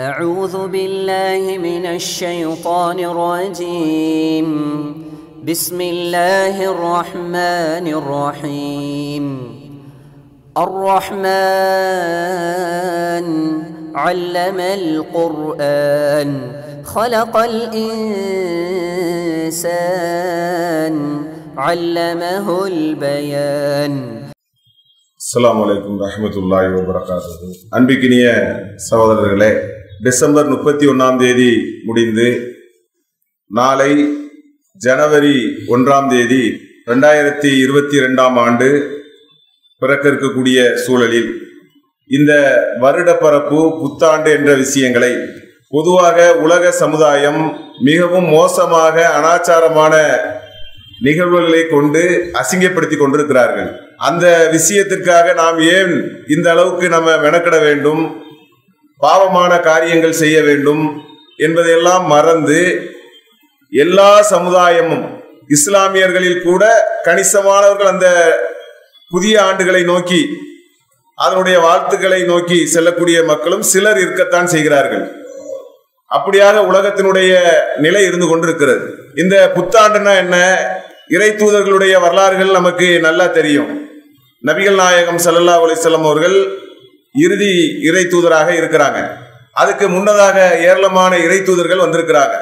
أعوذ بالله من الشيطان الرجيم بسم الله الرحمن الرحيم الرحمن علم القرآن خلق الإنسان علمه البيان அஸ்ஸலாமு அலைக்கும் ரஹமத்துல்லாஹி வபரகாத்துஹு அன்பிக்கினிய சகோதரர்களே டிசம்பர் முப்பத்தி ஒன்றாம் தேதி முடிந்து நாளை ஜனவரி ஒன்றாம் தேதி ரெண்டாயிரத்தி இருபத்தி ரெண்டாம் ஆண்டு பிறக்க இருக்கக்கூடிய சூழலில் இந்த வருடப்பரப்பு புத்தாண்டு என்ற விஷயங்களை பொதுவாக உலக சமுதாயம் மிகவும் மோசமாக அனாச்சாரமான நிகழ்வுகளை கொண்டு அசிங்கப்படுத்தி கொண்டிருக்கிறார்கள். அந்த விஷயத்திற்காக நாம் ஏன் இந்த அளவுக்கு நம்ம மெனக்கிட வேண்டும்? பாவமான காரியங்கள் செய்ய வேண்டும் என்பதையெல்லாம் மறந்து எல்லா சமுதாயமும் இஸ்லாமியர்களில் கூட கணிசமானவர்கள் அந்த புதிய ஆண்டுகளை நோக்கி அதனுடைய வாழ்த்துக்களை நோக்கி செல்லக்கூடிய மக்களும் சிலர் இருக்கத்தான் செய்கிறார்கள். அப்படியாக உலகத்தினுடைய நிலை இருந்து கொண்டிருக்கிறது. இந்த புத்தாண்டுனா என்ன? இறை தூதர்களுடைய வரலாறுகள் நமக்கு நல்லா தெரியும். நபிகள் நாயகம் சல்லல்லா அலிசல்லாம் அவர்கள் இறுதி இறை தூதராக இருக்கிறாங்க. அதுக்கு முன்னதாக ஏராளமான இறை தூதர்கள் வந்திருக்கிறாங்க.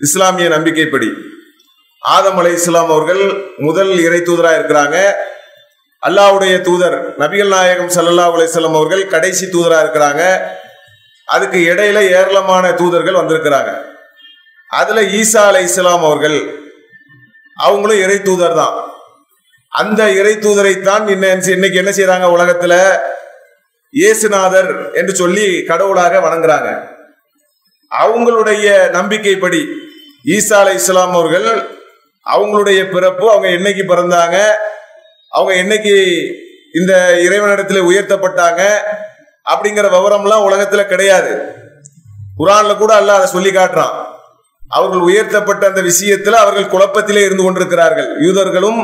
இஸ்லாமிய நம்பிக்கைப்படி. ஆதம் அலை இஸ்லாம் அவர்கள் முதல் இறை தூதராக இருக்கிறாங்க. அல்லாவுடைய தூதர் நபிகள் நாயகம் சல்லல்லா அலிஸ்லாம் அவர்கள் கடைசி தூதராக இருக்கிறாங்க. அதுக்கு இடையில ஏராளமான தூதர்கள் வந்திருக்கிறாங்க. அதுல ஈசா அலை இஸ்லாம் அவர்கள் அவங்களும் இறை தூதர் தான். அந்த இறை தூதரைத்தான் இன்னைக்கு என்ன செய்யறாங்க உலகத்துல? இயேசுநாதர் என்று சொல்லி கடவுளாக வணங்குறாங்க. அவங்களுடைய நம்பிக்கைப்படி ஈசா அலை இஸ்லாம் அவர்கள் அவங்களுடைய பிறப்பு அவங்க என்னைக்கு பிறந்தாங்க அவங்க என்னைக்கு இந்த இறைவனிடத்தில் உயர்த்தப்பட்டாங்க அப்படிங்கிற விவரம்லாம் உலகத்துல கிடையாது. குரான்ல கூட அல்ல அதை சொல்லி காட்டுறான். அவர்கள் உயர்த்தப்பட்ட அந்த விஷயத்துல அவர்கள் குழப்பத்திலே இருந்து கொண்டிருக்கிறார்கள். யூதர்களும்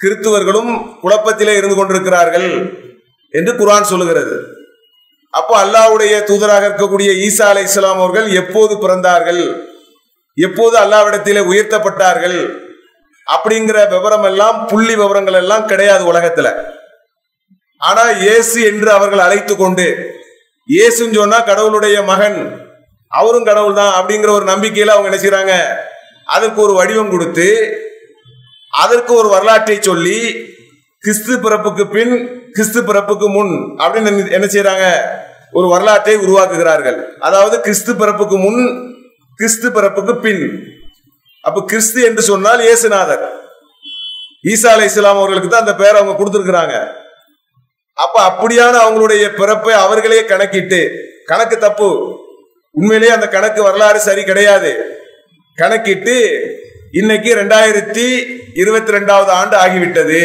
கிறித்துவர்களும் குழப்பத்திலே இருந்து கொண்டிருக்கிறார்கள். என்று குரான் சொல்லுகிறது. அப்போ அல்லாவுடைய தூதராக இருக்கக்கூடிய ஈசா அலை இஸ்லாம் அவர்கள் எப்போது பிறந்தார்கள்? எப்போது அல்லாவிடத்திலே உயர்த்தப்பட்டார்கள்? அப்படிங்கிற விவரம் எல்லாம் புள்ளி விவரங்கள் எல்லாம் கிடையாது உலகத்துல. ஆனா இயேசு என்று அவர்கள் அழைத்து கொண்டு இயேசுன்னு சொன்னா கடவுளுடைய மகன் அவரும் கடவுள் தான் அப்படிங்கிற ஒரு நம்பிக்கையில அவங்க என்ன செய்யறாங்க அதற்கு ஒரு வடிவம் கொடுத்து அதற்கு ஒரு வரலாற்றை சொல்லி கிறிஸ்து பிறப்புக்கு பின் கிறிஸ்து பிறப்புக்கு முன் அப்படின்னு என்ன செய்யறாங்க ஒரு வரலாற்றை உருவாக்குகிறார்கள். அதாவது கிறிஸ்து பிறப்புக்கு முன் கிறிஸ்து பிறப்புக்கு பின். அப்ப கிறிஸ்து என்று சொன்னால் இயேசுநாதர். ஈசா அலை இஸ்லாம் அவர்களுக்கு தான் அந்த பேரை அவங்க கொடுத்துருக்குறாங்க. அப்ப அப்படியான அவங்களுடைய பிறப்பை அவர்களே கணக்கிட்டு கணக்கு தப்பு. உண்மையிலேயே அந்த கணக்கு வரலாறு சரி கிடையாது. கணக்கிட்டு இன்னைக்கு ரெண்டாயிரத்தி இருபத்தி ரெண்டாவது ஆண்டு ஆகிவிட்டது.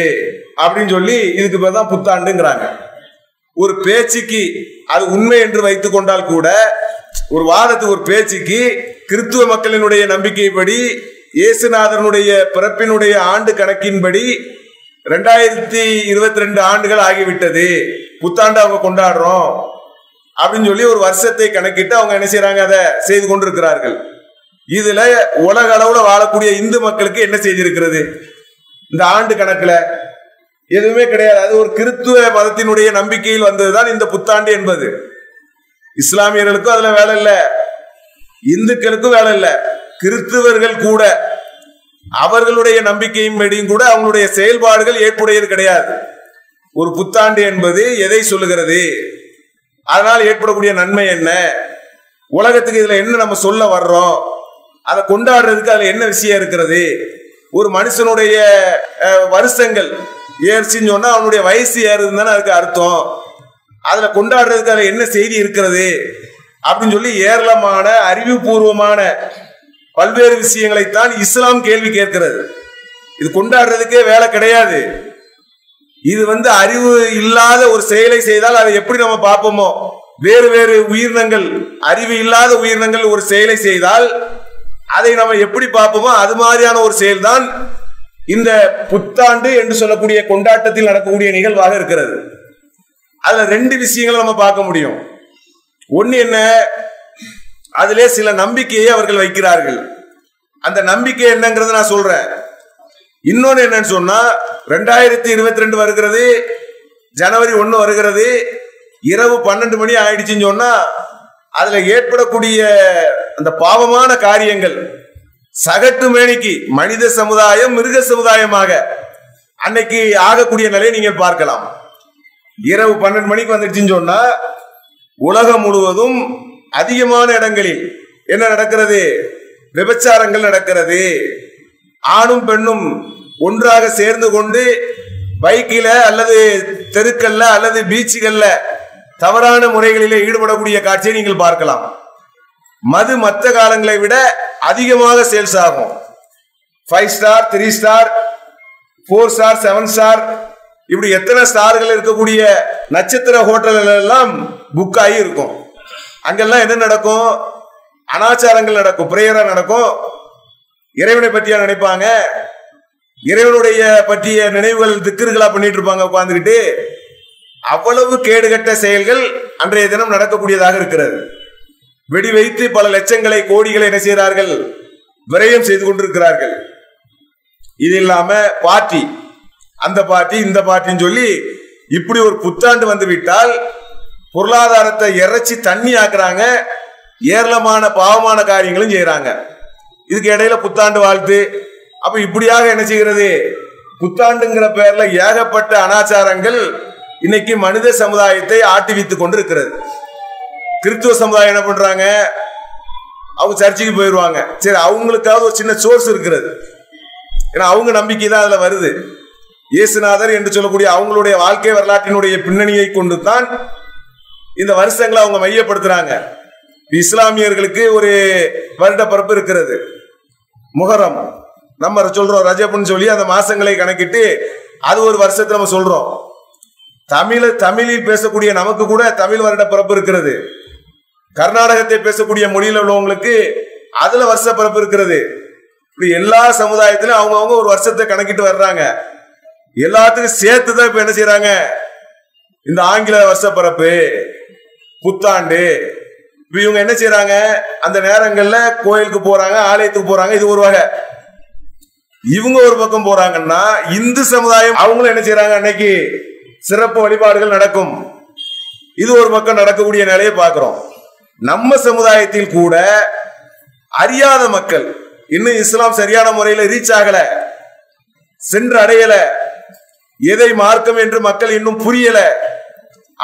அப்படின்னு சொல்லி இதுக்கு பேர் தான் புத்தாண்டுங்கிறாங்க. ஒரு பேச்சுக்கு அது உண்மை என்று வைத்துக் கொண்டால் கூட ஒரு வாதத்துக்கு ஒரு பேச்சுக்கு கிறித்துவ மக்களினுடைய நம்பிக்கைப்படி இயேசுநாதனுடைய பிறப்பினுடைய ஆண்டு கணக்கின்படி ரெண்டாயிரத்தி இருபத்தி ரெண்டு ஆண்டுகள் ஆகிவிட்டது. புத்தாண்டு அவங்க கொண்டாடுறோம். அப்படின்னு சொல்லி ஒரு வருஷத்தை கணக்கிட்டு அவங்க என்ன செய்யறாங்க அதை செய்து கொண்டிருக்கிறார்கள். இதுல உலக அளவுல வாழக்கூடிய இந்து மக்களுக்கு என்ன செய்திருக்கிறது? இந்த ஆண்டு கணக்குல எதுவுமே கிடையாது. அது ஒரு கிறித்துவ மதத்தினுடைய நம்பிக்கையில் வந்ததுதான் இந்த புத்தாண்டு என்பது. இஸ்லாமியர்களுக்கும் அதுல வேலை இல்லை. இந்துக்களுக்கும் வேலை இல்லை. கிறிஸ்துவர்கள் கூட அவர்களுடைய நம்பிக்கையின் படியும் கூட அவங்களுடைய செயல்பாடுகள் ஏற்புடையது கிடையாது. ஒரு புத்தாண்டு என்பது எதை சொல்லுகிறது? அதனால் ஏற்படக்கூடிய நன்மை என்ன? உலகத்துக்கு இதுல என்ன நம்ம சொல்ல வர்றோம்? அதை கொண்டாடுறதுக்கு அதுல என்ன விஷயம் இருக்கிறது? ஒரு மனுஷனுடைய வருஷங்கள் ஏறிச்சின்னு சொன்னா அவனுடைய வயசு ஏறுதுன்னு தானே அதுக்கு அர்த்தம். அதுல கொண்டாடுறதுக்கு அதுல என்ன செய்தி இருக்கிறது அப்படின்னு சொல்லி ஏராளமான அறிவுபூர்வமான பல்வேறு விஷயங்களைத்தான் இஸ்லாம் கேள்வி கேட்கிறது. இது கொண்டாடுறதுக்கே வேலை கிடையாது. இது வந்து அறிவு இல்லாத ஒரு செயலை செய்தால் அதை எப்படி நம்ம பார்ப்போமோ? வேறு வேறு உயிரினங்கள் அறிவு இல்லாத உயிரினங்கள் ஒரு செயலை செய்தால் அதை நம்ம எப்படி பார்ப்போமோ? அது மாதிரியான ஒரு செயல்தான் இந்த புத்தாண்டு என்று சொல்லக்கூடிய கொண்டாட்டத்தில் நடக்கக்கூடிய நிகழ்வாக இருக்கிறது. அதுல ரெண்டு விஷயங்களை நம்ம பார்க்க முடியும். ஒன்று என்ன? அதிலே சில நம்பிக்கையை அவர்கள் வைக்கிறார்கள். அந்த நம்பிக்கை என்னங்கிறத நான் சொல்றேன். இன்னொன்னு என்னன்னு சொன்னா ரெண்டாயிரத்தி இருபத்தி ரெண்டு வருகிறது ஜனவரி ஒன்று வருகிறது இரவு பன்னெண்டு மணி ஆயிடுச்சுன்னு சொன்னா அதுல ஏற்படக்கூடிய அந்த பாவமான காரியங்கள் சகட்டு மேனிக்கு மனித சமுதாயம் மிருக சமுதாயமாக அன்னைக்கு ஆகக்கூடிய நிலையை நீங்க பார்க்கலாம். இரவு பன்னெண்டு மணிக்கு வந்துடுச்சுன்னு சொன்னா உலகம் முழுவதும் அதிகமான இடங்களில் என்ன நடக்கிறது? விபச்சாரங்கள் நடக்கிறது. ஆணும் பெண்ணும் ஒன்றாக சேர்ந்து கொண்டு பைக்கில அல்லது தெருக்கல்ல அல்லது பீச்சுகள்ல தவறான முறைகளிலே ஈடுபடக்கூடிய காட்சியை நீங்கள் பார்க்கலாம். மது மற்ற காலங்களை விட அதிகமாக சேல்ஸ் ஆகும். Five star three star four star seven star இப்படி எத்தனை ஸ்டார்கள் இருக்கக்கூடிய நட்சத்திர ஹோட்டல்கள் எல்லாம் புக் ஆகி இருக்கும். அங்கெல்லாம் என்ன நடக்கும்? அனாச்சாரங்கள் நடக்கும் பிரேயரா நடக்கும். இறைவனை பற்றியா நினைப்பாங்க? இறைவனுடைய பற்றிய நினைவுகள் திக்கிர்களா பண்ணிட்டு இருப்பாங்க உட்காந்துக்கிட்டு அவ்வளவு கேடுகட்ட செயல்கள் அன்றைய தினம் நடக்கக்கூடியதாக இருக்கிறது. வெடி வைத்து பல லட்சங்களை கோடிகளை என்ன செய்கிறார்கள்? விரயம் செய்து கொண்டிருக்கிறார்கள். இது இல்லாம பார்ட்டி அந்த பார்ட்டி இந்த பார்ட்டின்னு சொல்லி இப்படி ஒரு புத்தாண்டு வந்துவிட்டால் பொருளாதாரத்தை இறைச்சி தண்ணி ஆக்குறாங்க. ஏராளமான பாவமான காரியங்களும் செய்யறாங்க இதுக்கு இடையில புத்தாண்டு வாழ்த்து. அப்ப இப்படியாக என்ன செய்கிறது? புத்தாண்டுங்கிற பெயர்ல ஏகப்பட்ட அனாச்சாரங்கள் இன்னைக்கு மனித சமுதாயத்தை ஆட்டிவித்துக் கொண்டிருக்கிறது. கிறிஸ்துவ சமுதாயம் என்ன பண்றாங்க? அவங்க சர்ச்சுக்கு போயிடுவாங்க சரி அவங்களுக்காவது ஒரு சின்ன சோர்ஸ் இருக்கிறது. ஏன்னா அவங்க நம்பிக்கை தான் அதுல வருது. இயேசுநாதர் என்று சொல்லக்கூடிய அவங்களுடைய வாழ்க்கை வரலாற்றினுடைய பின்னணியை கொண்டு தான் இந்த வருஷங்களை அவங்க மையப்படுத்துறாங்க. இஸ்லாமியர்களுக்கு ஒரு வருட பரப்பு இருக்கிறது. முகரம். நம்ம சொல்றோம் ரஜப்னு சொல்லி அந்த மாசங்களை கணக்கிட்டு அது ஒரு வருஷத்தை நம்ம சொல்றோம். தமிழ தமிழில் பேசக்கூடிய நமக்கு கூட தமிழ் வருட பிறப்பு இருக்கிறது. கர்நாடகத்தை பேசக்கூடிய மொழியில் உள்ளவங்களுக்கு அதுல வருஷ பிறப்பு இருக்கிறது. இப்படி எல்லா சமுதாயத்திலும் அவங்கவுங்க ஒரு வருஷத்தை கணக்கிட்டு வர்றாங்க. எல்லாத்துக்கும் சேர்த்து தான் இப்ப என்ன செய்யறாங்க இந்த ஆங்கில வருஷ பிறப்பு புத்தாண்டு இப்ப இவங்க என்ன செய்யறாங்க அந்த நேரங்கள்ல கோயிலுக்கு போறாங்க ஆலயத்துக்கு போறாங்க இது ஒரு வகை. இவங்க ஒரு பக்கம் போறாங்கன்னா இந்து சமுதாயம் அவங்களும் என்ன செய்யறாங்க அன்னைக்கு சிறப்பு வழிபாடுகள் நடக்கும். இது ஒரு பக்கம் நடக்கக்கூடிய நிலையை பார்க்கிறோம். நம்ம சமுதாயத்தில் கூட அறியாத மக்கள் இன்னும் இஸ்லாம் சரியான முறையில் ரீச் ஆகல சென்று அடையல எதை மார்க்கம் என்று மக்கள் இன்னும் புரியல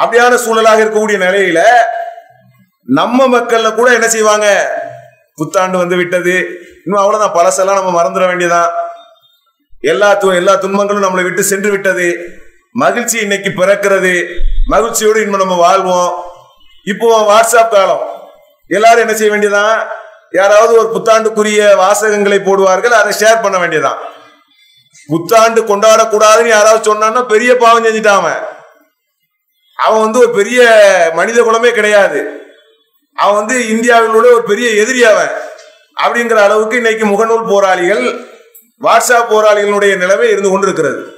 அப்படியான சூழலாக இருக்கக்கூடிய நிலையில நம்ம மக்கள்ல கூட என்ன செய்வாங்க? புத்தாண்டு வந்து விட்டது. இன்னும் அவ்வளவுதான் பழசெல்லாம் நம்ம மறந்துட வேண்டியதான் எல்லா எல்லா துன்பங்களும் நம்மளை விட்டு சென்று விட்டது. மகிழ்ச்சி இன்னைக்கு பிறக்கிறது. மகிழ்ச்சியோடு இன்னும் நம்ம வாழ்வோம். இப்போ வாட்ஸ்அப் காலம் எல்லாரும் என்ன செய்ய வேண்டியதான் யாராவது ஒரு புத்தாண்டுக்குரிய வாசகங்களை போடுவார்கள் அதை ஷேர் பண்ண வேண்டியதான் புத்தாண்டு கொண்டாடக்கூடாதுன்னு யாராவது சொன்னான்னா பெரிய பாவம் செஞ்சுட்டான் அவன். அவன் வந்து ஒரு பெரிய மனித குலமே கிடையாது. அவன் வந்து இந்தியாவில் உள்ள ஒரு பெரிய எதிரி அவன். அப்படிங்கிற அளவுக்கு இன்னைக்கு முகநூல் போராளிகள் வாட்ஸ்அப் போராளிகளுடைய நிலைமை இருந்து கொண்டிருக்கிறது.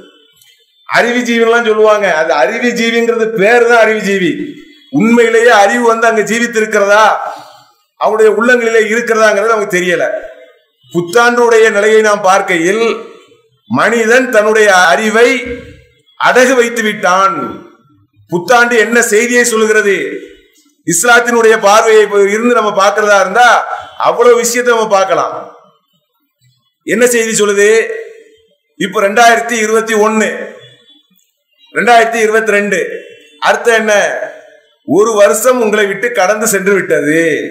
அறிவுஜீவிலாம் சொல்லுவாங்க. அது அறிவுஜீவிங்கிறது பேர் தான் அறிவுஜீவி உண்மையிலேயே அறிவு வந்து அங்க ஜீவித்து இருக்கிறதா அவருடைய உள்ளங்களிலே இருக்கிறதாங்கிறது நமக்கு தெரியல. புத்தாண்டுடைய நிலையை நாம் பார்க்கையில் மனிதன் தன்னுடைய அறிவை அடகு வைத்து விட்டான். புத்தாண்டு என்ன செய்தியை சொல்லுகிறது? இஸ்லாத்தினுடைய பார்வையை இருந்து நம்ம பார்க்கிறதா இருந்தா அவ்வளவு விஷயத்தை நம்ம பார்க்கலாம். என்ன செய்தி சொல்லுது? இப்ப ரெண்டாயிரத்தி இருபத்தி ஒன்னு ரெண்டாயிரத்தி இருபத்தி ரெண்டு அர்த்தம் என்ன? ஒரு வருஷம் உங்களை விட்டு கடந்து சென்று விட்டது.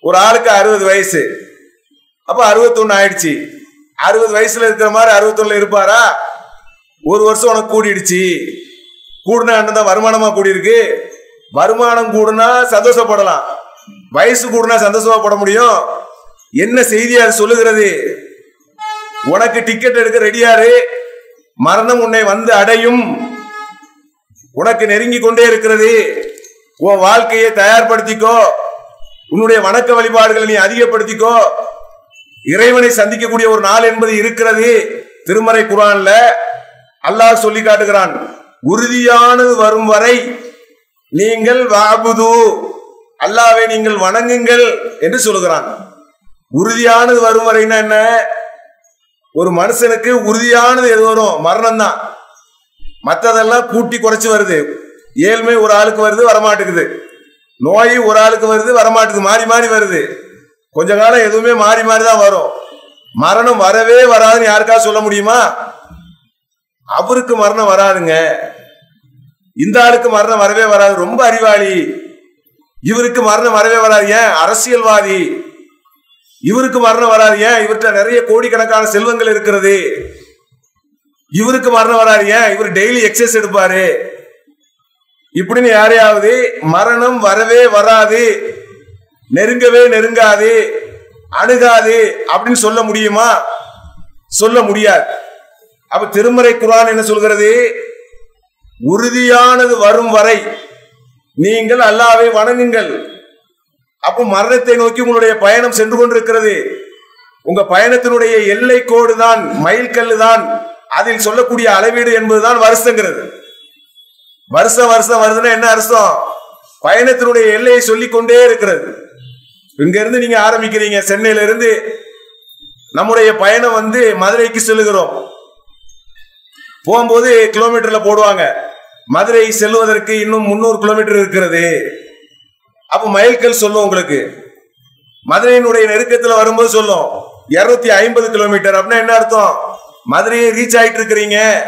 ஒரு ஆளுக்கு அறுபது வயசு. அப்ப அறுபத்தொன்னு ஆயிடுச்சு. அறுபது வயசுல இருக்கிற மாதிரி அறுபத்தொன்னுல இருப்பாரா? ஒரு வருஷம் உனக்கு கூடிடுச்சு. கூடுனா என்னதான் வருமானமா கூடியிருக்கு? வருமானம் கூடுனா சந்தோஷப்படலாம். வயசு கூடுனா சந்தோஷப்பட முடியும். என்ன செய்தி அது சொல்லுகிறது? உனக்கு டிக்கெட் எடுக்க ரெடியாரு மரணம் உன்னை வந்து அடையும். உனக்கு நெருங்கி கொண்டே இருக்கிறது. உன் வாழ்க்கையை தயார்படுத்திக்கோ. உன்னுடைய வணக்க வழிபாடுகளை நீ அதிகப்படுத்திக்கோ. இறைவனை சந்திக்கக்கூடிய ஒரு நாள் என்பது இருக்கிறது. திருமறை குரான்ல அல்லாஹ் சொல்லி காட்டுகிறான் உறுதியானது வரும் வரை நீங்கள் வாபுது அல்லாவை நீங்கள் வணங்குங்கள் என்று சொல்லுகிறான். உறுதியானது வரும் வரைன்னா என்ன? ஒரு மனுஷனுக்கு உறுதியானது எது வரும்? மரணம் தான் மற்றதெல்லாம் கூட்டி குறைச்சி வருது. ஏழ்மை ஒரு ஆளுக்கு வருது வரமாட்டேங்குது. நோய் ஒரு ஆளுக்கு வருது வரமாட்டேங்குது மாறி மாறி வருது. கொஞ்ச காலம் எதுவுமே மாறி மாறி தான் வரும். மரணம் வரவே வராதுன்னு யாருக்காவது சொல்ல முடியுமா? அவருக்கு மரணம் வராதுங்க. இந்த ஆளுக்கு மரணம் வரவே வராது. ரொம்ப அறிவாளி. இவருக்கு மரணம் வரவே வராது. ஏன்? அரசியல்வாதி. இவருக்கு மரணம் வராது. ஏன்? இவர்கிட்ட நிறைய கோடிக்கணக்கான செல்வங்கள் இருக்கிறது. இவருக்கு மரணம் வராது ஏன்? இவர் டெய்லி எக்ஸசைஸ் எடுப்பாரு. இப்படின்னு யாரையாவது மரணம் வரவே வராது நெருங்கவே நெருங்காது அணுகாது அப்படின்னு சொல்ல முடியுமா? சொல்ல முடியாது. அப்ப திருமறை குரான் என்ன சொல்கிறது? உறுதியானது வரும் வரை நீங்கள் அல்லாவை வணங்குங்கள். அப்போ மரணத்தை நோக்கி உங்களுடைய பயணம் சென்று கொண்டிருக்கிறது. உங்க பயணத்தினுடைய எல்லை கோடு தான் மைல்கல்லு தான் அதில் சொல்லக்கூடிய அளவீடு என்பதுதான் வருஷங்கிறது. வருஷம் வருஷம் வருதுன்னா என்ன அர்த்தம்? பயணத்தினுடைய எல்லையை சொல்லிக் கொண்டே இருக்கிறது. இங்க இருந்து நீங்க ஆரம்பிக்கிறீங்க. சென்னையில இருந்து நம்முடைய பயணம் வந்து மதுரைக்கு செல்லுகிறோம். போகும்போது கிலோமீட்டர்ல போடுவாங்க. மதுரை செல்வதற்கு இன்னும் முன்னூறு கிலோமீட்டர் இருக்கிறது. அப்ப மைல்கல் சொல்லும் உங்களுக்கு. மதுரையினுடைய நெருக்கத்துல வரும்போது சொல்லும். இருநூத்தி ஐம்பது கிலோமீட்டர். அப்படின்னா என்ன அர்த்தம்? மதுரையை ரீச் ஆயிட்டு இருக்கிறீங்க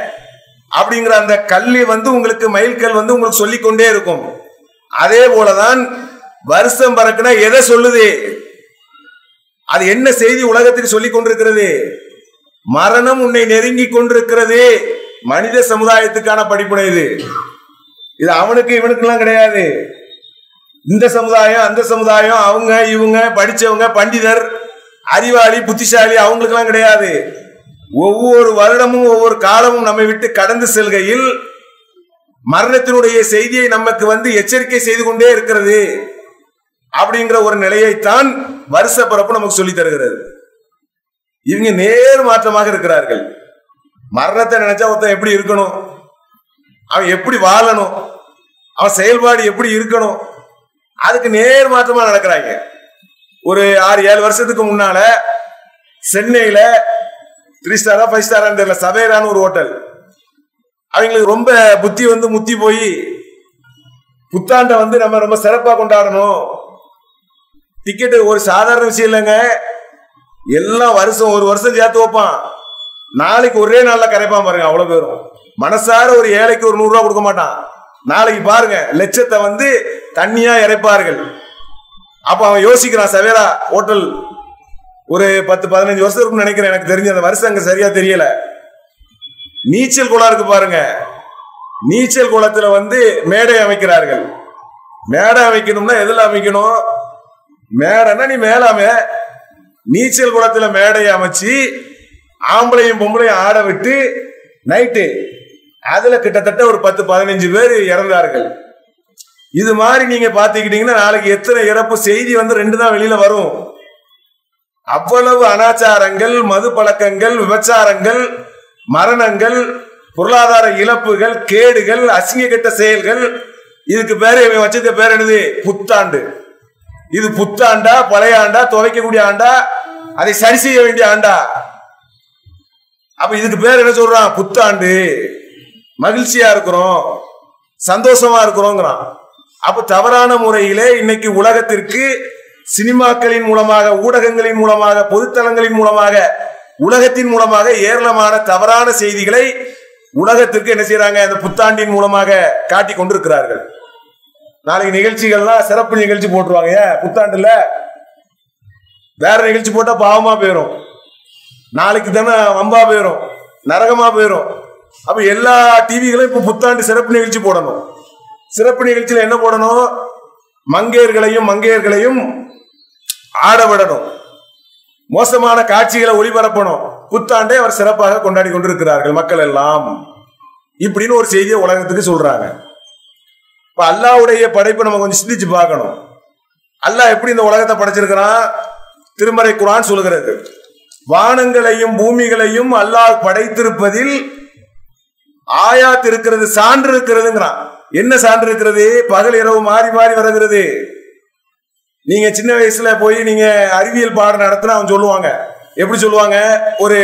அப்படிங்கிற அந்த கல்வி வந்து உங்களுக்கு மைல்கல் வந்து உங்களுக்கு சொல்லிக் கொண்டே இருக்கும். அதே போலதான் வருஷம் பறக்குனா எதை சொல்லுது? அது என்ன செய்தி உலகத்தில் சொல்லிக் கொண்டிருக்கிறது? மரணம் உன்னை நெருங்கி கொண்டிருக்கிறது. மனித சமுதாயத்துக்கான படிப்புனை இது. இது அவனுக்கு இவனுக்கெல்லாம் கிடையாது. இந்த சமுதாயம் அந்த சமுதாயம் அவங்க இவங்க படிச்சவங்க பண்டிதர் அறிவாளி புத்திசாலி அவங்களுக்கெல்லாம் கிடையாது. ஒவ்வொரு வருடமும் ஒவ்வொரு காலமும் நம்மை விட்டு கடந்து செல்கையில் மரணத்தினுடைய செய்தியை நமக்கு வந்து எச்சரிக்கை செய்து கொண்டே இருக்கிறது அப்படிங்கிற ஒரு நிலையைத்தான் வருஷ பிறப்பு நமக்கு சொல்லி தருகிறது. இவங்க நேர் மாற்றமாக இருக்கிறார்கள். மரணத்தை நினைச்சா ஒருத்தன் எப்படி இருக்கணும்? அவன் எப்படி வாழணும்? அவன் செயல்பாடு எப்படி இருக்கணும்? அதுக்கு நேர் மாற்றமா நடக்கிறாங்க. ஒரு ஆறு ஏழு வருஷத்துக்கு முன்னால சென்னையில த்ரீ ஸ்டாரா ஃபைவ் ஸ்டாரான்னு தெரியல சவேரான்னு ஒரு ஹோட்டல் அவங்களுக்கு ரொம்ப புத்தி வந்து முத்தி போய் புத்தாண்டை வந்து நம்ம ரொம்ப சிறப்பாக கொண்டாடணும். டிக்கெட்டு ஒரு சாதாரண விஷயம் இல்லைங்க. எல்லாம் வருஷம் ஒரு வருஷம் சேர்த்து வைப்பான். நாளைக்கு ஒரே நாளில் கரைப்பான் பாருங்க அவ்வளோ பேரும். மனசார ஒரு ஏழைக்கு ஒரு நூறுரூவா கொடுக்க மாட்டான். நாளைக்கு பாருங்க லட்சத்தை வந்து தண்ணியாக இறைப்பார்கள். அப்போ அவன் யோசிக்கிறான் சவேரா ஹோட்டல் ஒரு பத்து பதினஞ்சு வருஷம் இருக்கும்னு நினைக்கிறேன். எனக்கு தெரிஞ்ச அந்த வருஷம் அங்க சரியா தெரியல. நீச்சல் குளம் இருக்கு பாருங்க. நீச்சல் குளத்துல வந்து மேடை அமைக்கிறார்கள். மேடை அமைக்கணும்னா எதுல அமைக்கணும்? மேடைன்னா நீ மேலாம நீச்சல் குளத்துல மேடை அமைச்சு ஆம்பளையும் பொம்பளையும் ஆட விட்டு நைட்டு அதுல கிட்டத்தட்ட ஒரு பத்து பதினஞ்சு பேர் இறந்தார்கள். இது மாதிரி நீங்க பாத்துக்கிட்டீங்கன்னா நாளைக்கு எத்தனை இறப்பு செய்தி வந்து ரெண்டு தான் வெளியில வரும். அவ்வளவு அனாச்சாரங்கள் மது பழக்கங்கள் விபச்சாரங்கள் மரணங்கள் பொருளாதார இழப்புகள் கேடுகள் அசிங்க கெட்ட செயல்கள். இதுக்கு பேர் இவன் வச்சது பேர் என்னது? புத்தாண்டு. இது புத்தாண்டா பழைய ஆண்டா துவைக்கக்கூடிய ஆண்டா அதை சரி செய்ய வேண்டிய ஆண்டா. அப்ப இதுக்கு பேர் என்ன சொல்றான்? புத்தாண்டு. மகிழ்ச்சியா இருக்கிறோம் சந்தோஷமா இருக்கிறோங்கிறான். அப்ப தவறான முறையிலே இன்னைக்கு உலகத்திற்கு சினிமாக்களின் மூலமாக ஊடகங்களின் மூலமாக பொதுத்தளங்களின் மூலமாக உலகத்தின் மூலமாக ஏராளமான தவறான செய்திகளை உலகத்திற்கு என்ன செய்யறாங்க அந்த புத்தாண்டின் மூலமாக காட்டி கொண்டிருக்கிறார்கள். நாளைக்கு நிகழ்ச்சிகள்லாம் சிறப்பு நிகழ்ச்சி போட்டுருவாங்க. ஏன்? புத்தாண்டுல வேற நிகழ்ச்சி போட்டா பாவமா போயிடும் நாளைக்கு தானே வம்பா போயிடும் நரகமா போயிடும் அப்ப எல்லா டிவிகளும் இப்ப புத்தாண்டு சிறப்பு நிகழ்ச்சி போடணும். சிறப்பு நிகழ்ச்சியில என்ன போடணும்? மங்கையர்களையும் மங்கையர்களையும் ஆட விடணும் மோசமான காட்சிகளை ஒளிபரப்பணும். புத்தாண்டை அவர் சிறப்பாக கொண்டாடி கொண்டிருக்கிறார்கள் மக்கள் எல்லாம். இப்படின்னு ஒரு செய்தியை உலகத்துக்கு சொல்றாங்க. இப்ப அல்லாவுடைய படைப்பை நம்ம கொஞ்சம் சிந்திச்சு பார்க்கணும். அல்லாஹ் எப்படி இந்த உலகத்தை படைச்சிருக்கிறான்? திருமறை குரான் சொல்கிறது. வானங்களையும் பூமிகளையும் அல்லாஹ் படைத்திருப்பதில் ஆயாத் இருக்கிறது சான்று இருக்கிறதுங்கிறான். என்ன சான்று இருக்கிறது? பகல் இரவு மாறி மாறி வருகிறது. நீங்க சின்ன வயசுல போய் நீங்க அறிவியல் பாடம் நடத்தினா அவன் சொல்லுவாங்க. எப்படி சொல்லுவாங்க? ஒரு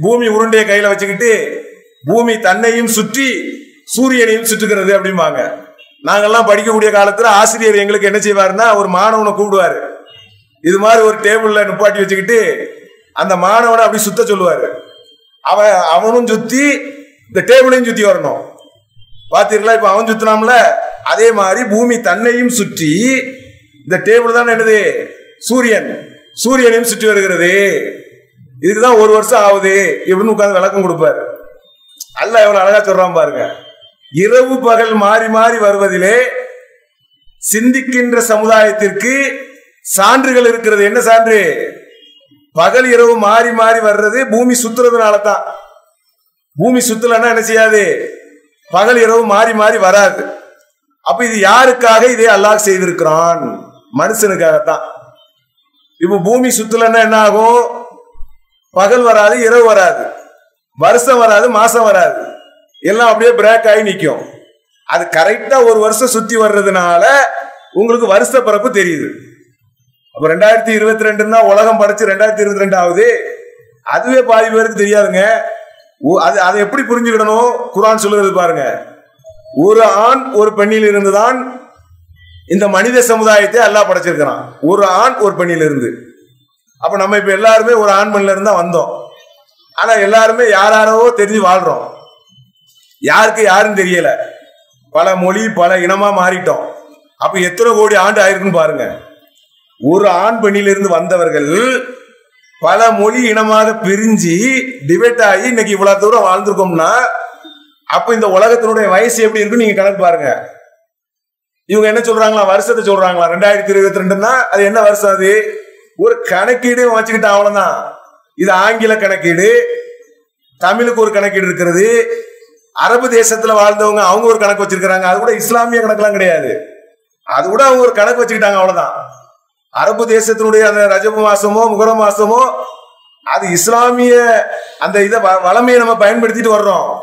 பூமி உருண்டையை கையில வச்சுக்கிட்டு பூமி தன்னையும் சுற்றி சூரியனையும் சுற்றுகிறது அப்படிம்பாங்க. நாங்கெல்லாம் படிக்கக்கூடிய காலத்துல ஆசிரியர் எங்களுக்கு என்ன செய்வாருன்னா ஒரு மாணவனை கூப்பிடுவாரு. இது மாதிரி ஒரு டேபிள்ல நிப்பாட்டி வச்சுக்கிட்டு அந்த மாணவனை அப்படி சுத்த சொல்லுவாரு. அவன் அவனும் சுத்தி இந்த டேபிளையும் சுத்தி வரணும். பாத்தீங்களா இப்ப அவன் சுத்தினாம்ல அதே மாதிரி பூமி தன்னையும் சுற்றி இந்த டேபிள் தான் என்னது? சூரியன். சூரியனையும் சுற்றி வருகிறது. இதுதான் ஒரு வருஷம் ஆகுது. இப்படின்னு உட்காந்து விளக்கம் கொடுப்பாரு. அல்ல எவ்வளவு அழகா சொல்றான் பாருங்க. இரவு பகல் மாறி மாறி வருவதிலே சிந்திக்கின்ற சமுதாயத்திற்கு சான்றுகள் இருக்கிறது. என்ன சான்று? பகல் இரவு மாறி மாறி வர்றது பூமி சுத்துறதுனால தான் பூமி சுத்தலன்னா என்ன செய்யாது? பகல் இரவு மாறி மாறி வராது. அப்ப இது யாருக்காக இதே அல்லாஹ் செய்திருக்கிறான்? மனுஷனுக்காகத்தான். இப்ப பூமி சுத்தலன்னா என்ன ஆகும்? பகல் வராது இரவு வராது. வருஷம் வராது மாசம் வராது. எல்லாம் அப்படியே பிரேக் ஆகி நிற்கும் அது கரெக்டா ஒரு வருஷம் சுத்தி வர்றதுனால உங்களுக்கு வருஷ பிறப்பு தெரியுது. அப்ப ரெண்டாயிரத்தி இருபத்தி ரெண்டுன்னா உலகம் படைச்சு ரெண்டாயிரத்தி இருபத்தி ரெண்டு ஆகுது அதுவே பாதி பேருக்கு தெரியாதுங்க. அது அதை எப்படி புரிஞ்சுக்கிடணும்? குரான் சொல்லுறது பாருங்க. ஒரு ஆண் ஒரு பெண்ணில் இருந்துதான் இந்த மனித சமுதாயத்தை அல்லாஹ் படைச்சிருக்கிறான். ஒரு ஆண் ஒரு பெண்ணில் இருந்து. அப்ப நம்ம இப்ப எல்லாருமே ஒரு ஆண் பெண்ணில இருந்தா வந்தோம். ஆனா எல்லாருமே யாராரோ தெரிஞ்சு வாழ்றோம். யாருக்கு யாருன்னு தெரியல. பல மொழி பல இனமா மாறிட்டோம். அப்ப எத்தனை கோடி ஆண்டு ஆயிருக்குன்னு பாருங்க. ஒரு ஆண் பெண்ணிலிருந்து வந்தவர்கள் பல மொழி இனமாக பிரிஞ்சு டிபேட் ஆகி இன்னைக்கு இவ்வளவு தூரம் வாழ்ந்திருக்கோம்னா அப்ப இந்த உலகத்தினுடைய வயசு எப்படி இருக்குன்னு நீங்க கணக்கு பாருங்க. இவங்க என்ன சொல்றாங்களா? வருஷத்தை சொல்றாங்களா? ரெண்டாயிரத்தி இருபத்தி ரெண்டுன்னா அது என்ன வருஷம் அது? ஒரு கணக்கீடு வச்சுக்கிட்டா அவ்வளவுதான். இது ஆங்கில கணக்கீடு தமிழுக்கு ஒரு கணக்கீடு இருக்கிறது அரபு தேசத்துல வாழ்ந்தவங்க அவங்க ஒரு கணக்கு வச்சிருக்கிறாங்க. அது கூட இஸ்லாமிய கணக்கெல்லாம் கிடையாது. அது கூட அவங்க ஒரு கணக்கு வச்சுக்கிட்டாங்க அவ்வளவுதான். அரபு தேசத்தினுடைய அந்த ரஜப மாசமோ முகர மாசமோ அது இஸ்லாமிய அந்த இதை வ- வளமையை நம்ம பயன்படுத்திட்டு வர்றோம்.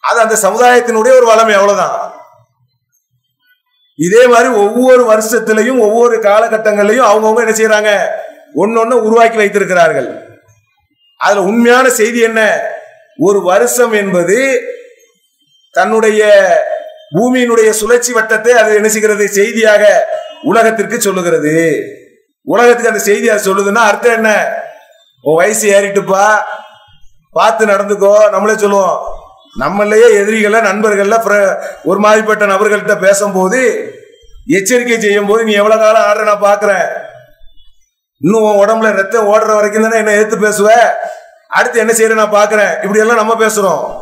அது அந்த சமுதாயத்தினுடைய ஒரு வளமை அவ்வளவுதான். இதே மாதிரி ஒவ்வொரு வருஷத்திலையும் ஒவ்வொரு காலகட்டங்களையும் அவங்கவுங்க என்ன செய்யறாங்க ஒன்னொன்னு உருவாக்கி வைத்திருக்கிறார்கள். அதுல உண்மையான செய்தி என்ன? ஒரு வருஷம் என்பது தன்னுடைய பூமியினுடைய சுழற்சி வட்டத்தை அது என்ன செய்கிறது? செய்தியாக உலகத்திற்கு சொல்லுகிறது. உலகத்துக்கு அந்த செய்தி அது சொல்லுதுன்னா அர்த்தம் என்ன? உன் வயசு ஏறிட்டுப்பா. பார்த்து நடந்துக்கோ. நம்மளே சொல்லுவோம். நம்மளையே எதிரிகள நண்பர்கள்ல ஒரு மாதிரிப்பட்ட நபர்கள்ட்ட பேசும்போது எச்சரிக்கை செய்யும் போது நீ எவ்வளவு காலம் ஆடுற நான் பாக்குறேன் இன்னும் உன் உடம்புல ரத்தம் ஓடுற வரைக்கும் தானே என்ன எடுத்து பேசுவ? அடுத்து என்ன செய்யற நான் பாக்குறேன் இப்படி எல்லாம் நம்ம பேசுறோம்.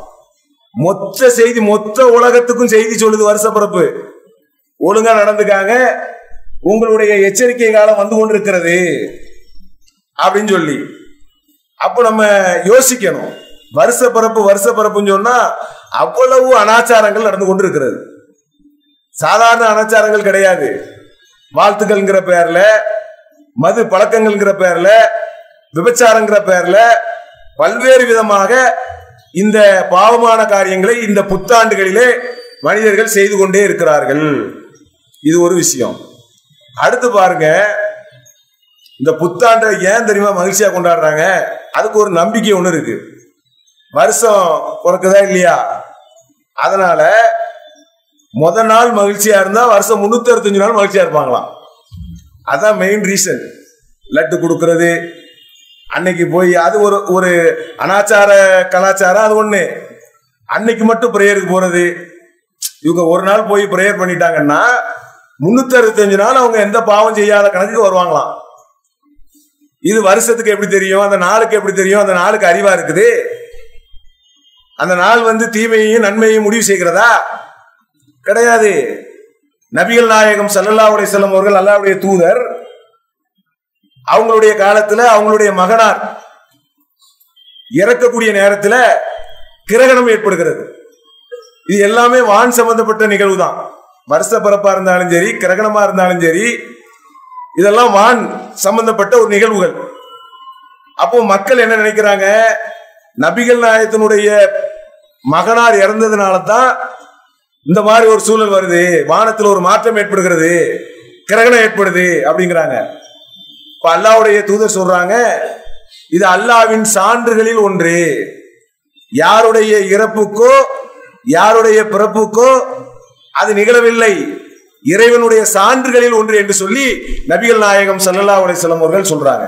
மொத்த செய்தி மொத்த உலகத்துக்கும் செய்தி சொல்லுது வருஷ பிறப்பு ஒழுங்கா நடந்துக்காங்க. உங்களுடைய எச்சரிக்கை காலம் வந்து கொண்டிருக்கிறது அப்படின்னு சொல்லி. அப்போ நம்ம யோசிக்கணும். வருஷ பரப்பு வருஷ பிறப்புன்னு சொன்னா அவ்வளவு அனாச்சாரங்கள் நடந்து கொண்டிருக்கிறது. சாதாரண அனாச்சாரங்கள் கிடையாது. வாழ்த்துக்கள்ங்கிற பெயர்ல மது பழக்கங்கள்ங்கிற பெயர்ல விபச்சாரங்கிற பெயர்ல பல்வேறு விதமாக இந்த பாவமான காரியங்களை இந்த புத்தாண்டுகளிலே மனிதர்கள் செய்து கொண்டே இருக்கிறார்கள். இது ஒரு விஷயம். அடுத்து பாருங்க. இந்த புத்தாண்டை ஏன் தெரியுமா மகிழ்ச்சியா கொண்டாடுறாங்க? அதுக்கு ஒரு நம்பிக்கை ஒண்ணு இருக்கு. வருஷம் பிறக்குதா இல்லையா? அதனால முத நாள் மகிழ்ச்சியா இருந்தா வருஷம் முன்னூத்தி அறுபத்தஞ்சு நாள் மகிழ்ச்சியா இருப்பாங்களாம். அதான் மெயின் ரீசன் லட்டு கொடுக்கறது அன்னைக்கு போய் அது ஒரு ஒரு அனாச்சார கலாச்சாரம் அது ஒண்ணு. அன்னைக்கு மட்டும் ப்ரேயருக்கு போறது. இவங்க ஒரு நாள் போய் ப்ரேயர் பண்ணிட்டாங்கன்னா முன்னூத்தி அறுபத்தஞ்சு நாள் அவங்க எந்த பாவம் செய்யாத கணக்குக்கு வருவாங்களாம். இது வருஷத்துக்கு எப்படி தெரியும்? அந்த நாளுக்கு எப்படி தெரியும்? அந்த நாளுக்கு அறிவா இருக்குது? அந்த நாள் வந்து தீமையையும் நன்மையையும் முடிவு செய்கிறதா? கிடையாது. நபிகள் நாயகம் சல்லல்லாவுடைய அலைஹி வஸல்லம் அவர்கள் அல்லாவுடைய தூதர். அவங்களுடைய காலத்துல அவங்களுடைய மகனார். இறக்கக்கூடிய நேரத்துல கிரகணம் ஏற்படுகிறது. இது எல்லாமே வான் சம்பந்தப்பட்ட நிகழ்வு தான் வருஷ பிறப்பா இருந்தாலும் சரி கிரகணமா இருந்தாலும் சரி இதெல்லாம் வான் சம்பந்தப்பட்ட ஒரு நிகழ்வுகள். அப்போ மக்கள் என்ன நினைக்கிறாங்க? நபிகள் நாயகத்தினுடைய மகனார் இறந்ததுனால தான் இந்த மாதிரி ஒரு சூழல் வருது. வானத்தில் ஒரு மாற்றம் ஏற்படுகிறது. கிரகணம் ஏற்படுது அப்படிங்கிறாங்க. இப்ப அல்லாவுடைய தூதர் சொல்றாங்க இது அல்லாவின் சான்றுகளில் ஒன்று. யாருடைய இறப்புக்கோ யாருடைய பிறப்புக்கோ அது நிகழவில்லை. இறைவனுடைய சான்றுகளில் ஒன்று என்று சொல்லி நபிகள் நாயகம் சல்லல்லா அலைஹி அவர்கள் சொல்றாங்க.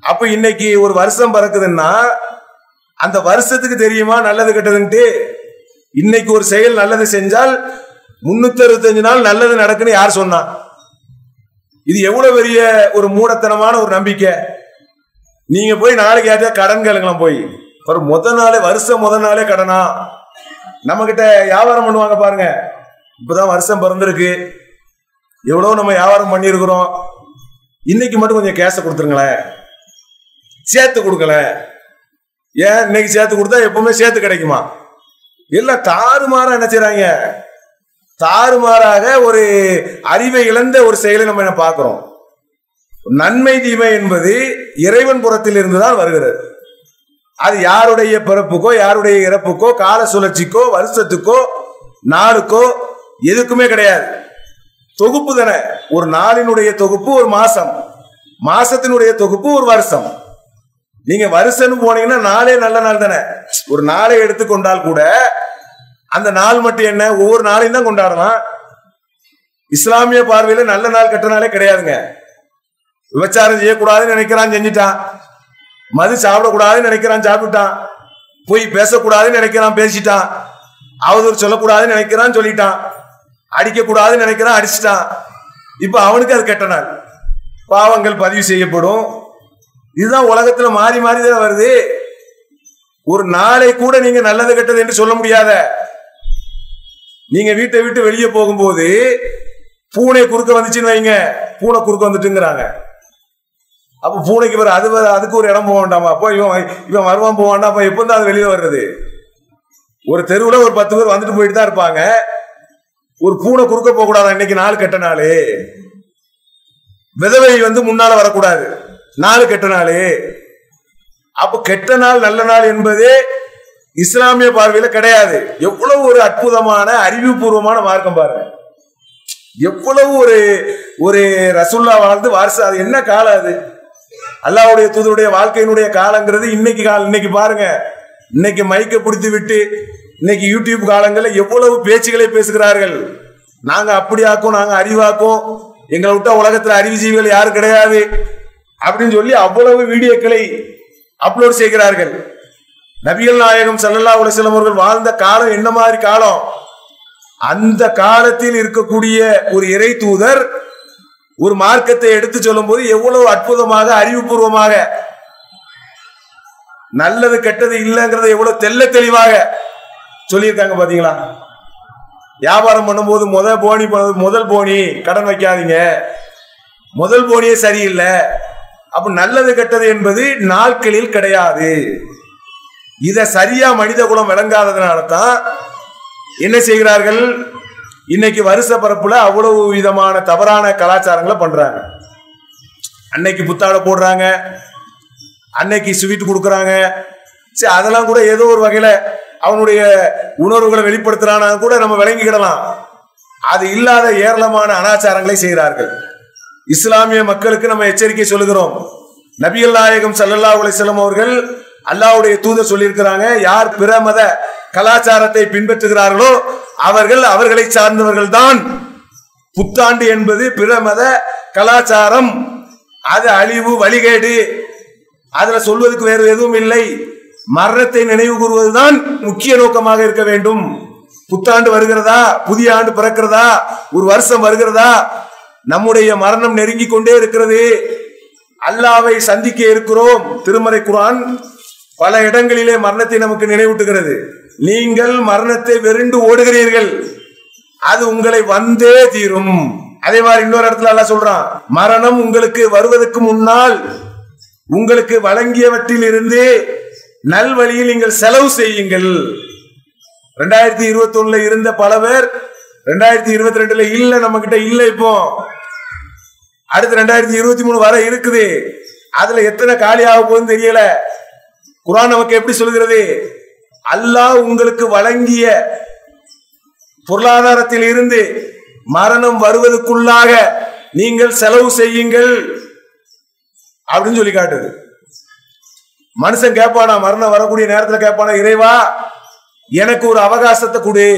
அப்ப இன்னைக்கு ஒரு வருஷம் பறக்குதுன்னா அந்த வருஷத்துக்கு தெரியுமா நல்லது கெட்டதுன்ட்டு? இன்னைக்கு ஒரு செயல் நல்லது செஞ்சால் முன்னூத்தி அறுபத்தஞ்சு நாள் நல்லது நடக்குன்னு யார் சொன்னா? இது எவ்வளவு பெரிய ஒரு மூடத்தனமான ஒரு நம்பிக்கை. நீங்க போய் நாளைக்கு யார்ட்டா கடன் கேளுங்களாம் போய். ஒரு முத நாளே வருஷம் முத நாளே கடனா? நம்ம கிட்ட வியாபாரம் பண்ணுவாங்க பாருங்க. இப்பதான் வருஷம் பிறந்திருக்கு. எவ்வளவு நம்ம வியாபாரம் பண்ணியிருக்கிறோம். இன்னைக்கு மட்டும் கொஞ்சம் கேஷை கொடுத்துருங்களேன். சேர்த்து கொடுக்கல. ஏன்? இன்னைக்கு சேர்த்து கொடுத்தா எப்பவுமே சேர்த்து கிடைக்குமா? இல்லை தாறுமாறாக என்ன செய்யறாங்க தாறுமாறாக ஒரு அறிவை இழந்த ஒரு செயலை நம்ம என்ன பார்க்கிறோம்? நன்மை தீமை என்பது இறைவன் புறத்தில் இருந்துதான் வருகிறது. அது யாருடைய பிறப்புக்கோ யாருடைய இறப்புக்கோ கால சுழற்சிக்கோ வருஷத்துக்கோ நாளுக்கோ எதுக்குமே கிடையாது. தொகுப்பு தானே. ஒரு நாளினுடைய தொகுப்பு ஒரு மாசம். மாசத்தினுடைய தொகுப்பு ஒரு வருஷம். நீங்க வருஷம்னு போனீங்கன்னா நாளே நல்ல நாள் தானே. ஒரு நாளை எடுத்துக்கொண்டால் கூட அந்த நாள் மட்டும் என்ன? ஒவ்வொரு நாளையும் தான் கொண்டாடலாம். இஸ்லாமிய பார்வையில நல்ல நாள் கெட்ட நாளே கிடையாதுங்க. விபச்சாரம் செய்யக்கூடாதுன்னு நினைக்கிறான் செஞ்சுட்டான். மது சாப்பிடக்கூடாதுன்னு நினைக்கிறான் சாப்பிட்டான் போய் பேசக்கூடாதுன்னு நினைக்கிறான் பேசிட்டான். அவதூறு சொல்லக்கூடாதுன்னு நினைக்கிறான் சொல்லிட்டான். அடிக்கக்கூடாதுன்னு நினைக்கிறான் அடிச்சிட்டான். இப்போ அவனுக்கு அது கெட்ட நாள். பாவங்கள் பதிவு செய்யப்படும். இதுதான் உலகத்துல மாறி மாறி தான் வருது. ஒரு நாளை கூட நீங்க நல்லது கெட்டது என்று சொல்ல முடியாத. நீங்க வீட்டை விட்டு வெளியே போகும்போது பூனை குறுக்க வந்துச்சுன்னு வைங்க. பூனை குறுக்க வந்துட்டுங்கிறாங்க. அப்ப பூனைக்கு பிறகு அது வேற அதுக்கு ஒரு இடம் போக வேண்டாமா? அப்போ இவன் இவன் வருவான் போவான்டா அப்போ எப்போ தான் அது வெளியே வர்றது? ஒரு தெருவுல ஒரு பத்து பேர் வந்துட்டு போயிட்டு தான் இருப்பாங்க. ஒரு பூனை குறுக்க போக கூடாது? இன்னைக்கு நாள் கெட்ட நாள். விதவை வந்து முன்னால வரக்கூடாது. நாலு கெட்ட நாள். அப்ப கெட்ட நாள் நல்ல நாள் என்பதே இஸ்லாமிய பார்வையில கிடையாது. எவ்வளவு ஒரு அற்புதமான அறிவுபூர்வமான மார்க்கம் பாருங்க. எவ்வளவு ஒரு ஒரு ரசுல்லா வாழ்ந்து வாரிசு அது என்ன காலம் அது? அல்லாவுடைய தூதருடைய வாழ்க்கையினுடைய காலங்கிறது இன்னைக்கு காலம் இன்னைக்கு பாருங்க. இன்னைக்கு மைக்க பிடித்து விட்டு இன்னைக்கு யூடியூப் காலங்களில் எவ்வளவு பேச்சுகளை பேசுகிறார்கள். நாங்க அப்படி ஆக்கும் நாங்க அறிவாக்கும். எங்களை விட்டா உலகத்துல அறிவுஜீவிகள் யாரும் கிடையாது. அப்படின்னு சொல்லி அவ்வளவு வீடியோக்களை அப்லோட் செய்கிறார்கள். நபிகள் நாயகம் சல்லல்லா அலைஹி அவர்கள் வாழ்ந்த காலம் என்ன மாதிரி காலம்? அந்த காலத்தில் இருக்கக்கூடிய ஒரு இறை தூதர் ஒரு மார்க்கத்தை எடுத்து சொல்லும் போது எவ்வளவு அற்புதமாக அறிவுபூர்வமாக நல்லது கெட்டது இல்லைங்கிறத எவ்வளவு தெல்ல தெளிவாக சொல்லியிருக்காங்க பாத்தீங்களா? வியாபாரம் பண்ணும்போது முதல் போனி முதல் போனி கடன் வைக்காதீங்க. முதல் போனியே சரியில்லை. அப்ப நல்லது கெட்டது என்பது நாட்களில் கிடையாது. இதை சரியா மனித குலம் விளங்காததுனால தான் என்ன செய்கிறார்கள்? இன்னைக்கு வருஷ பரப்புல அவ்வளவு விதமான தவறான கலாச்சாரங்களை பண்றாங்க. அன்னைக்கு புத்தாடை போடுறாங்க. அன்னைக்கு ஸ்வீட் கொடுக்குறாங்க. சரி அதெல்லாம் கூட ஏதோ ஒரு வகையில அவனுடைய உணர்வுகளை வெளிப்படுத்துறானா கூட நம்ம விளங்கிக்கிடலாம். அது இல்லாத ஏராளமான அனாச்சாரங்களை செய்கிறார்கள். இஸ்லாமிய மக்களுக்கு நம்ம எச்சரிக்கை சொல்லுகிறோம். நபிகள் நாயகம் சல்லல்லா அலைஹி அவர்கள் அல்லாவுடைய தூதர் சொல்லியிருக்கிறாங்க யார் பிற மத கலாச்சாரத்தை பின்பற்றுகிறார்களோ அவர்கள் அவர்களை சார்ந்தவர்கள் தான் புத்தாண்டு என்பது பிற மத கலாச்சாரம். அது அழிவு வழிகேடு. அதுல சொல்வதற்கு வேறு எதுவும் இல்லை. மரணத்தை நினைவு கூறுவதுதான் முக்கிய நோக்கமாக இருக்க வேண்டும். புத்தாண்டு வருகிறதா? புதிய ஆண்டு பிறக்கிறதா? ஒரு வருஷம் வருகிறதா? நம்முடைய மரணம் நெருங்கி கொண்டே இருக்கிறது. அல்லாவை சந்திக்க இருக்கிறோம். திருமறை குரான் பல இடங்களிலே மரணத்தை நமக்கு நினைவூட்டுகிறது. நீங்கள் மரணத்தை வெறுண்டு ஓடுகிறீர்கள். அது உங்களை வந்தே தீரும். அதே மாதிரி இன்னொரு இடத்துல எல்லாம் சொல்றான் மரணம் உங்களுக்கு வருவதற்கு முன்னால் உங்களுக்கு வழங்கியவற்றில் இருந்து நல்வழியில் நீங்கள் செலவு செய்யுங்கள். ரெண்டாயிரத்தி இருபத்தி ஒண்ணுல இருந்த பல பேர் ரெண்டாயிரத்தி இருபத்தி ரெண்டுல இல்ல நம்ம கிட்ட இல்ல இப்போ. அடுத்து ரெண்டாயிரத்தி இருபத்தி மூணு வர இருக்குது. அதுல எத்தனை காலி ஆக போகுதுன்னு தெரியல. குரான் நமக்கு எப்படி சொல்கிறது அல்லாஹ் உங்களுக்கு வழங்கிய பொருளாதாரத்தில் இருந்து மரணம் வருவதற்குள்ளாக நீங்கள் செலவு செய்யுங்கள் அப்படின்னு சொல்லி காட்டுது. மனுஷன் கேட்பானா மரணம் வரக்கூடிய நேரத்தில் கேட்பானா இறைவா எனக்கு ஒரு அவகாசத்தை கொடு.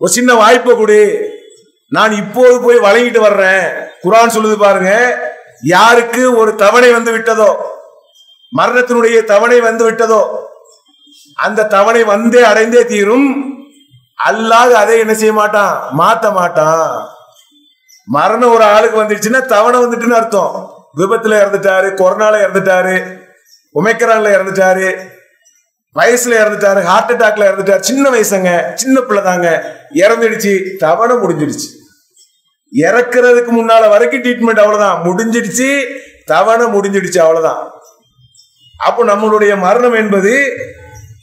ஒரு சின்ன வாய்ப்பை கொடு. நான் இப்போது போய் வழங்கிட்டு வர்றேன். குரான் சொல்லுது பாருங்க யாருக்கு ஒரு தவணை வந்து விட்டதோ மரணத்தினுடைய தவணை வந்து விட்டதோ அந்த தவணை வந்தே அடைந்தே தீரும். அல்லாத அதை என்ன செய்ய மாட்டான்? மாத்த மாட்டான். மரணம் ஒரு ஆளுக்கு வந்துடுச்சுன்னா தவணை வந்துட்டுன்னு அர்த்தம். விபத்துல இறந்துட்டாரு கொரோனால இறந்துட்டாரு உமைக்கரான்ல இறந்துட்டாரு வயசுல இறந்துட்டாரு ஹார்ட் அட்டாக்ல இறந்துட்டாரு. சின்ன வயசுங்க சின்ன பிள்ளை தாங்க. இறந்துடுச்சு தவணை முடிஞ்சிடுச்சு. இறக்குறதுக்கு முன்னால வரைக்கும் ட்ரீட்மெண்ட் அவ்வளவுதான். முடிஞ்சிடுச்சு தவணை முடிஞ்சிடுச்சு அவ்வளவுதான். அப்போ நம்மளுடைய மரணம் என்பது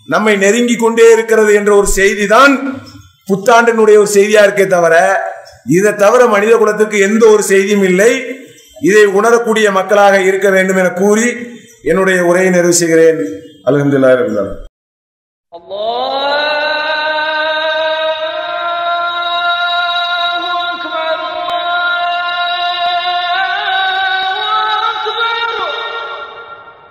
நம்மை நெருங்கி கொண்டே இருக்கிறது என்ற ஒரு செய்தி தான் புத்தாண்டினுடைய ஒரு செய்தியா இருக்கே தவிர இதை தவிர மனித குலத்துக்கு எந்த ஒரு செய்தியும் இல்லை. இதை உணரக்கூடிய மக்களாக இருக்க வேண்டும் என கூறி என்னுடைய உரையை நிறைவு செய்கிறேன். அலகந்துல்லா இருந்தாலும்